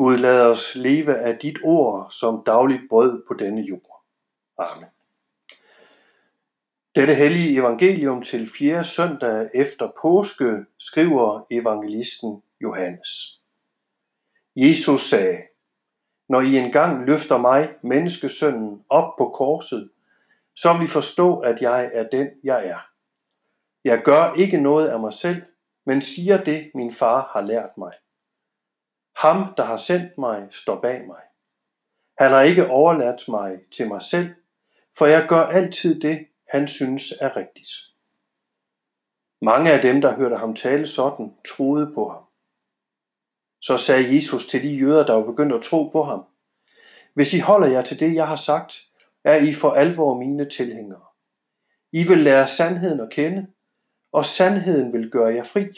Gud lad os leve af dit ord som dagligt brød på denne jord. Amen. Dette hellige evangelium til fjerde søndag efter påske skriver evangelisten Johannes. Jesus sagde, Når I engang løfter mig, menneskesønnen, op på korset, så vil I forstå, at jeg er den, jeg er. Jeg gør ikke noget af mig selv, men siger det, min far har lært mig. Ham, der har sendt mig, står bag mig. Han har ikke overladt mig til mig selv, for jeg gør altid det, han synes er rigtigt. Mange af dem, der hørte ham tale sådan, troede på ham. Så sagde Jesus til de jøder, der var begyndt at tro på ham, Hvis I holder jer til det, jeg har sagt, er I for alvor mine tilhængere. I vil lære sandheden at kende, og sandheden vil gøre jer fri.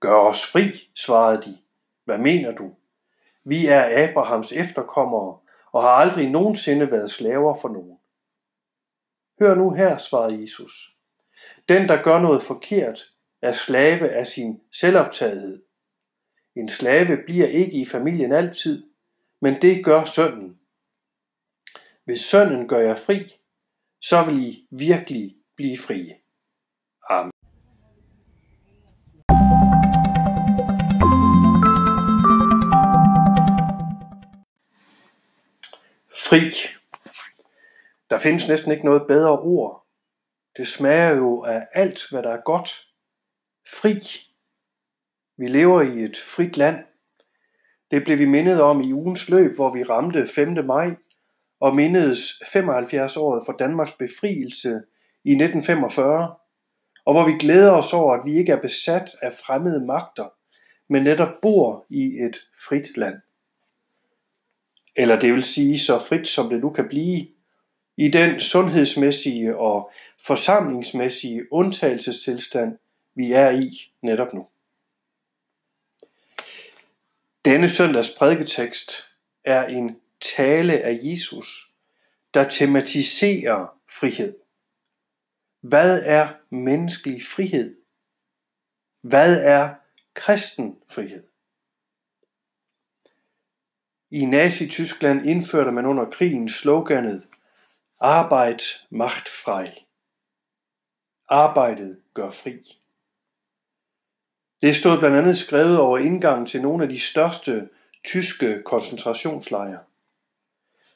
Gør os fri, svarede de. Hvad mener du? Vi er Abrahams efterkommere og har aldrig nogensinde været slaver for nogen. Hør nu her, svarede Jesus. Den, der gør noget forkert, er slave af sin selvoptagethed. En slave bliver ikke i familien altid, men det gør sønnen. Hvis sønnen gør jer fri, så vil I virkelig blive frie. Fri. Der findes næsten ikke noget bedre ord. Det smager jo af alt, hvad der er godt. Fri. Vi lever i et frit land. Det blev vi mindet om i ugens løb, hvor vi ramte 5. maj og mindedes 75 året for Danmarks befrielse i 1945, og hvor vi glæder os over, at vi ikke er besat af fremmede magter, men netop bor i et frit land. Eller det vil sige så frit som det nu kan blive, i den sundhedsmæssige og forsamlingsmæssige undtagelsestilstand, vi er i netop nu. Denne søndags prædiketekst er en tale af Jesus, der tematiserer frihed. Hvad er menneskelig frihed? Hvad er kristen frihed? I Nazi-Tyskland indførte man under krigen sloganet Arbejde macht frei. Arbejdet gør fri. Det stod blandt andet skrevet over indgangen til nogle af de største tyske koncentrationslejre.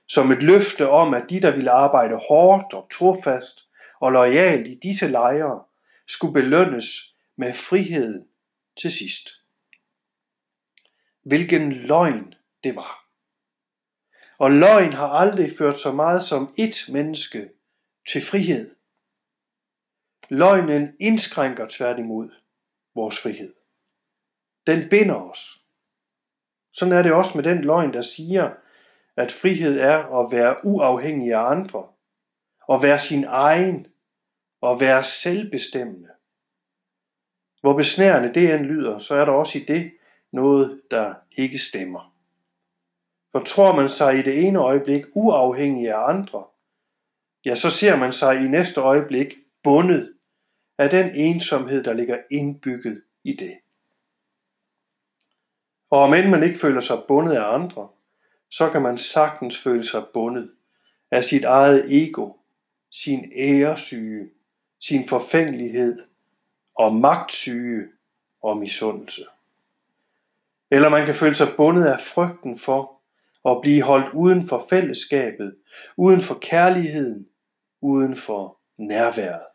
Som et løfte om, at de, der ville arbejde hårdt og trofast og lojalt i disse lejre, skulle belønnes med frihed til sidst. Hvilken løgn det var. Og løgn har aldrig ført så meget som ét menneske til frihed. Løgnen indskrænker tværtimod vores frihed. Den binder os. Sådan er det også med den løgn, der siger, at frihed er at være uafhængig af andre, og være sin egen, og være selvbestemmende. Hvor besnærende det end lyder, så er der også i det noget, der ikke stemmer. For tror man sig i det ene øjeblik uafhængig af andre, ja, så ser man sig i næste øjeblik bundet af den ensomhed, der ligger indbygget i det. Og om end man ikke føler sig bundet af andre, så kan man sagtens føle sig bundet af sit eget ego, sin æresyge, sin forfængelighed og magtsyge og misundelse. Eller man kan føle sig bundet af frygten for og blive holdt uden for fællesskabet, uden for kærligheden, uden for nærværet.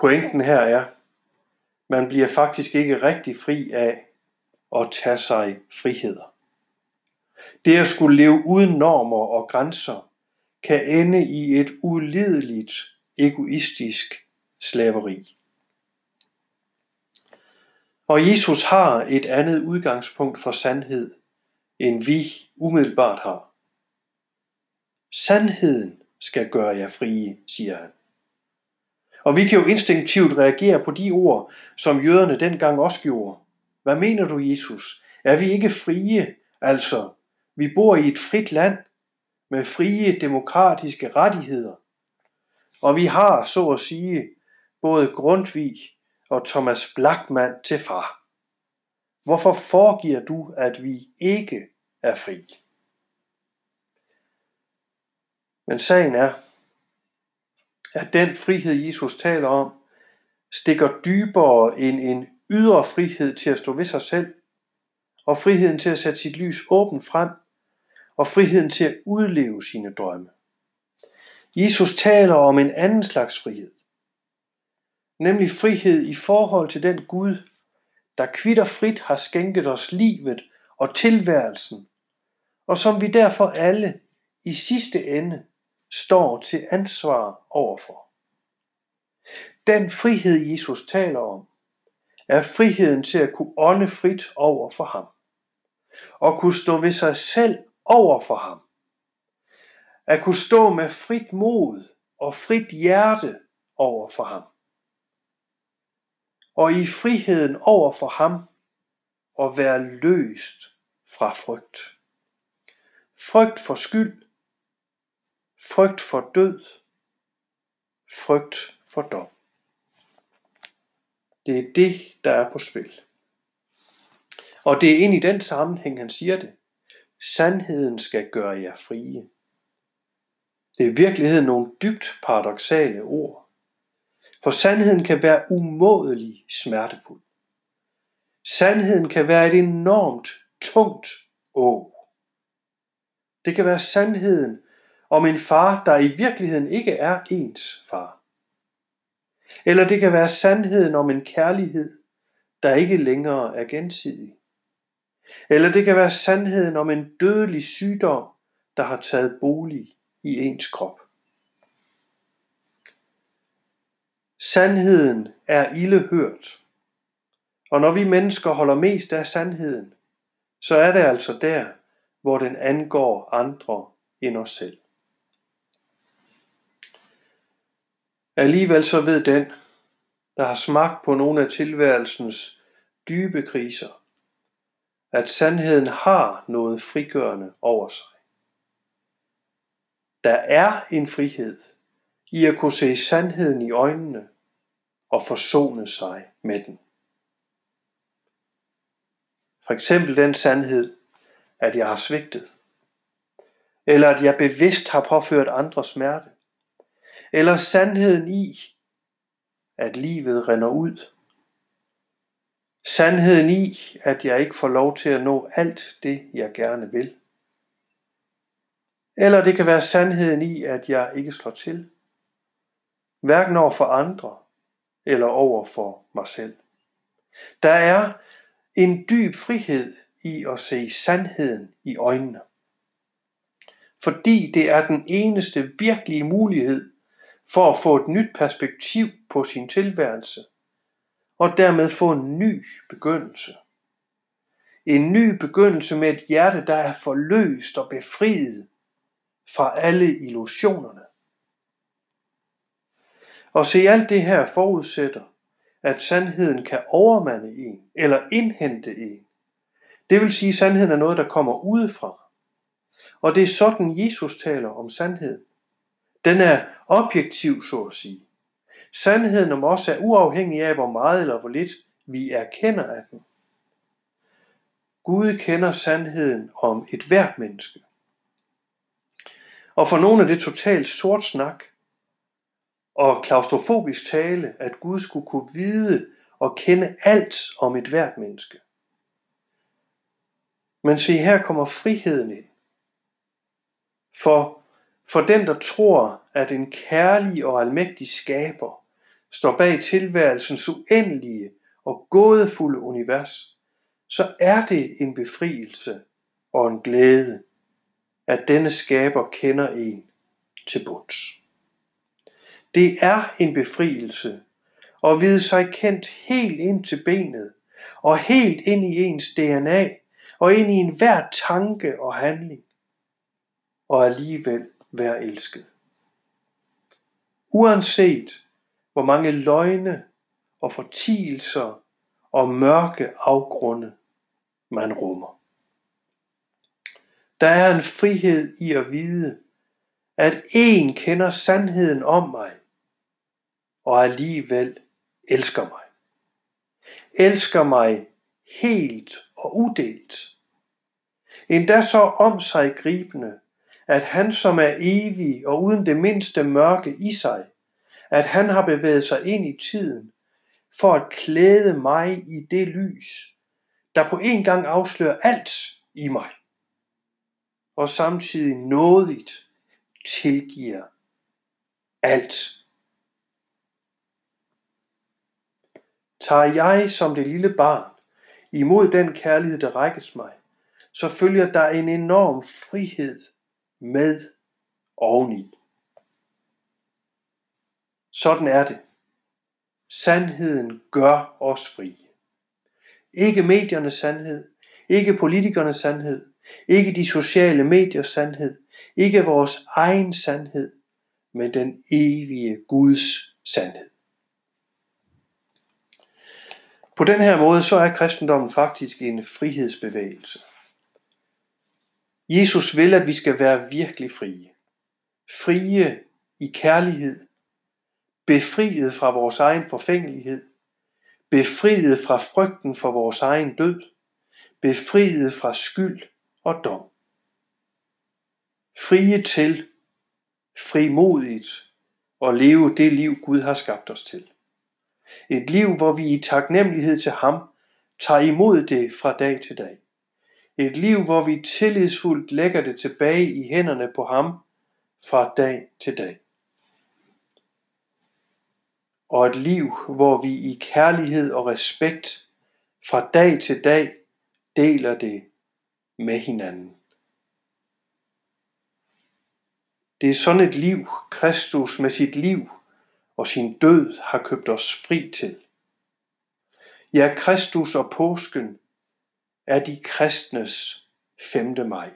Pointen her er, man bliver faktisk ikke rigtig fri af at tage sig friheder. Det at skulle leve uden normer og grænser kan ende i et ulideligt egoistisk slaveri. Og Jesus har et andet udgangspunkt for sandhed, end vi umiddelbart har. Sandheden skal gøre jer frie, siger han. Og vi kan jo instinktivt reagere på de ord, som jøderne dengang også gjorde. Hvad mener du, Jesus? Er vi ikke frie? Altså, vi bor i et frit land med frie demokratiske rettigheder. Og vi har, så at sige, både Grundtvig og Thomas Blackman til far. Hvorfor foregiver du, at vi ikke er fri? Men sagen er, at den frihed, Jesus taler om, stikker dybere end en ydre frihed til at stå ved sig selv, og friheden til at sætte sit lys åbent frem, og friheden til at udleve sine drømme. Jesus taler om en anden slags frihed, nemlig frihed i forhold til den Gud, der kvitter frit har skænket os livet og tilværelsen, og som vi derfor alle i sidste ende står til ansvar overfor. Den frihed, Jesus taler om, er friheden til at kunne ånde frit over for ham, og kunne stå ved sig selv over for ham, at kunne stå med frit mod og frit hjerte over for ham, og i friheden over for ham at være løst fra frygt. Frygt for skyld, frygt for død, frygt for dom. Det er det, der er på spil. Og det er ind i den sammenhæng, han siger det. Sandheden skal gøre jer frie. Det er i virkeligheden nogle dybt paradoxale ord. For sandheden kan være umådelig smertefuld. Sandheden kan være et enormt tungt å. Det kan være sandheden om en far, der i virkeligheden ikke er ens far. Eller det kan være sandheden om en kærlighed, der ikke længere er gensidig. Eller det kan være sandheden om en dødelig sygdom, der har taget bolig i ens krop. Sandheden er ille hørt. Og når vi mennesker holder mest af sandheden, så er det altså der, hvor den angår andre end os selv. Alligevel så ved den, der har smagt på nogle af tilværelsens dybe kriser, at sandheden har noget frigørende over sig. Der er en frihed i at kunne se sandheden i øjnene og forsone sig med den. For eksempel den sandhed, at jeg har svigtet, eller at jeg bevidst har påført andre smerte, eller sandheden i, at livet render ud. Sandheden i, at jeg ikke får lov til at nå alt det, jeg gerne vil. Eller det kan være sandheden i, at jeg ikke slår til. Hverken over for andre eller over for mig selv. Der er en dyb frihed i at se sandheden i øjnene. Fordi det er den eneste virkelige mulighed for at få et nyt perspektiv på sin tilværelse, og dermed få en ny begyndelse. En ny begyndelse med et hjerte, der er forløst og befriet fra alle illusionerne. Og se alt det her forudsætter, at sandheden kan overmande en, eller indhente en. Det vil sige, at sandheden er noget, der kommer udefra. Og det er sådan, Jesus taler om sandhed. Den er objektiv, så at sige. Sandheden om os er uafhængig af, hvor meget eller hvor lidt vi erkender af den. Gud kender sandheden om et hvert menneske. Og for nogle er det totalt sort snak og klaustrofobisk tale, at Gud skulle kunne vide og kende alt om et hvert menneske. Men se, her kommer friheden ind. For for den, der tror, at en kærlig og almægtig skaber står bag tilværelsens uendelige og gådefulde univers, så er det en befrielse og en glæde, at denne skaber kender en til bunds. Det er en befrielse at vide sig kendt helt ind til benet og helt ind i ens DNA og ind i enhver tanke og handling, og alligevel være elsket. Uanset hvor mange løgne og fortielser og mørke afgrunde man rummer. Der er en frihed i at vide, at en kender sandheden om mig, og alligevel elsker mig. Elsker mig helt og udelt. Endda så om sig gribende, at han som er evig og uden det mindste mørke i sig, at han har bevæget sig ind i tiden, for at klæde mig i det lys, der på en gang afslører alt i mig, og samtidig nådigt tilgiver alt. Tager jeg som det lille barn imod den kærlighed, der rækkes mig, så følger der en enorm frihed med oveni. Sådan er det. Sandheden gør os frie. Ikke mediernes sandhed, ikke politikernes sandhed, ikke de sociale mediers sandhed, ikke vores egen sandhed, men den evige Guds sandhed. På den her måde så er kristendommen faktisk en frihedsbevægelse. Jesus vil, at vi skal være virkelig frie. Frie i kærlighed, befriet fra vores egen forfængelighed, befriet fra frygten for vores egen død, befriet fra skyld og dom. Frie til, frimodigt at leve det liv Gud har skabt os til. Et liv, hvor vi i taknemmelighed til ham tager imod det fra dag til dag. Et liv, hvor vi tillidsfuldt lægger det tilbage i hænderne på ham fra dag til dag og et liv, hvor vi i kærlighed og respekt fra dag til dag deler det med hinanden. Det er sådan et liv, Kristus med sit liv og sin død har købt os fri til. Ja, Kristus og påsken er de kristnes 5. maj.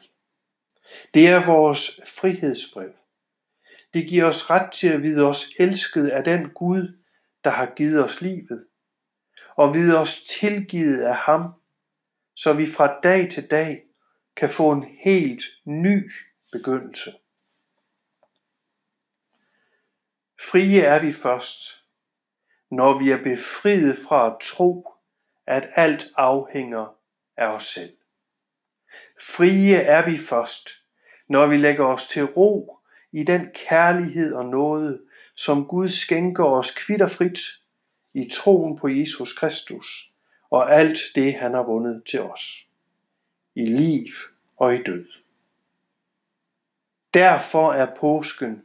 Det er vores frihedsbrev. Det giver os ret til at vide os elsket af den Gud, der har givet os livet, og vide os tilgivet af ham, så vi fra dag til dag kan få en helt ny begyndelse. Frie er vi først, når vi er befriet fra at tro, at alt afhænger af os selv. Frie er vi først, når vi lægger os til ro i den kærlighed og nåde, som Gud skænker os kvitterfrit i troen på Jesus Kristus og alt det, han har vundet til os. I liv og i død. Derfor er påsken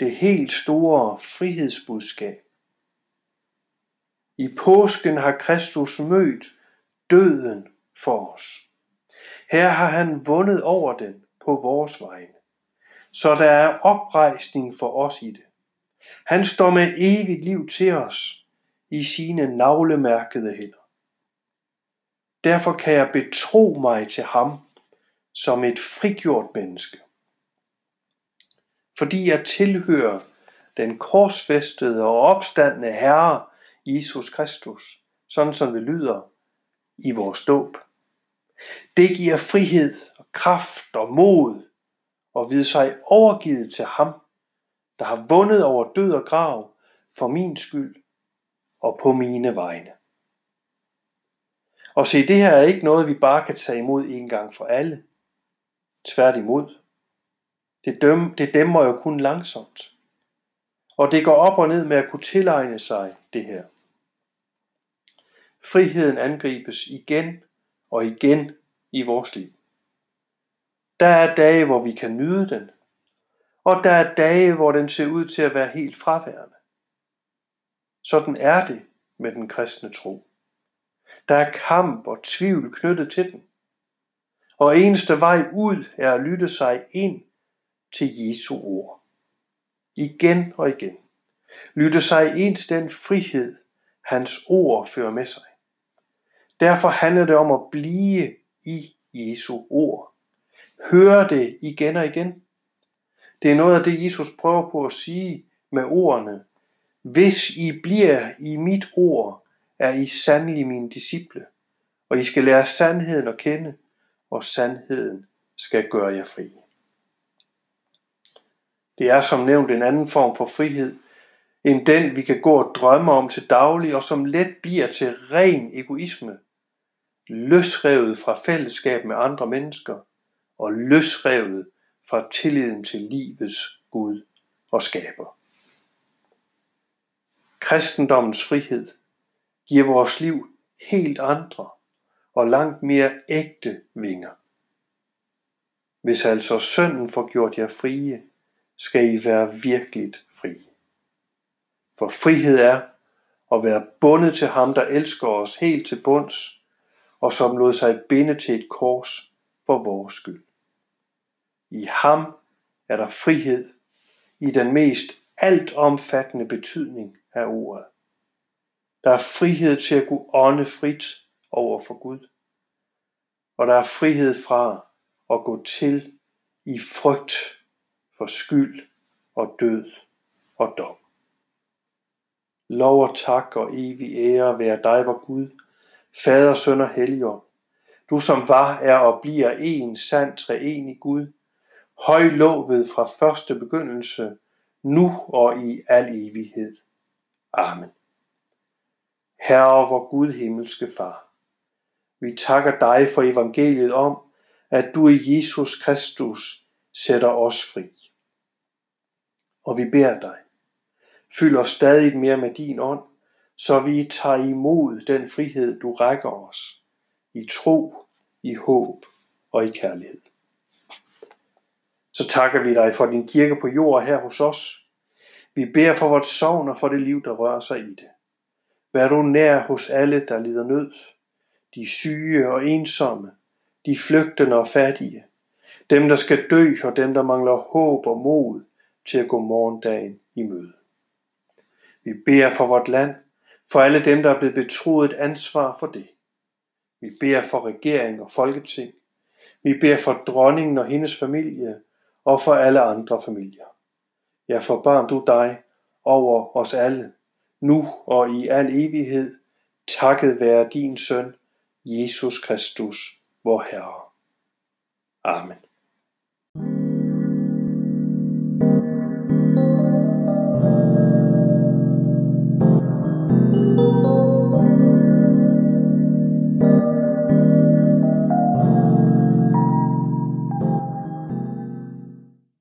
det helt store frihedsbudskab. I påsken har Kristus mødt døden for os. Her har han vundet over den på vores vegne så der er oprejsning for os i det. Han står med evigt liv til os i sine navlemærkede hænder. Derfor kan jeg betro mig til ham som et frigjort menneske. Fordi jeg tilhører den korsfæstede og opstandende Herre Jesus Kristus, sådan som det lyder i vores dåb. Det giver frihed og kraft og mod og vide sig overgivet til ham, der har vundet over død og grav for min skyld og på mine vegne. Og se, det her er ikke noget, vi bare kan tage imod en gang for alle. Tværtimod. Det, døm, det dæmmer jo kun langsomt. Og det går op og ned med at kunne tilegne sig det her. Friheden angribes igen og igen i vores liv. Der er dage, hvor vi kan nyde den, og der er dage, hvor den ser ud til at være helt fraværende. Sådan er det med den kristne tro. Der er kamp og tvivl knyttet til den. Og eneste vej ud er at lytte sig ind til Jesu ord. Igen og igen. Lytte sig ind til den frihed, hans ord fører med sig. Derfor handler det om at blive i Jesu ord høre det igen og igen. Det er noget af det, Jesus prøver på at sige med ordene. Hvis I bliver i mit ord, er I sandelig mine disciple, og I skal lære sandheden at kende, og sandheden skal gøre jer fri. Det er som nævnt en anden form for frihed, end den vi kan gå og drømme om til daglig, og som let bliver til ren egoisme, løsrevet fra fællesskab med andre mennesker og løsrevet fra tilliden til livets Gud og skaber. Kristendommens frihed giver vores liv helt andre og langt mere ægte vinger. Hvis altså synden får gjort jer frie, skal I være virkeligt fri. For frihed er at være bundet til ham, der elsker os helt til bunds, og som lod sig binde til et kors for vores skyld. I ham er der frihed i den mest altomfattende betydning af ordet. Der er frihed til at kunne ånde frit over for Gud. Og der er frihed fra at gå til i frygt for skyld og død og dom. Lov og tak og evig ære være dig, vor Gud, Fader, Søn og Helligånd. Du som var, er og bliver en sand treenig Gud, højlovet fra første begyndelse, nu og i al evighed. Amen. Herre vor Gud himmelske Far, vi takker dig for evangeliet om, at du i Jesus Kristus sætter os fri. Og vi beder dig, fyld os stadig mere med din ånd, så vi tager imod den frihed, du rækker os, i tro, i håb og i kærlighed. Så takker vi dig for din kirke på jord her hos os. Vi beder for vores sovn og for det liv, der rører sig i det. Vær du nær hos alle, der lider nød, de syge og ensomme, de flygtende og fattige, dem der skal dø og dem der mangler håb og mod til at gå morgendagen i møde. Vi beder for vort land, for alle dem, der er blevet betroet et ansvar for det. Vi beder for regering og folketing. Vi beder for dronningen og hendes familie og for alle andre familier. Ja, forbarm du dig over os alle, nu og i al evighed, takket være din søn, Jesus Kristus, vor Herre. Amen.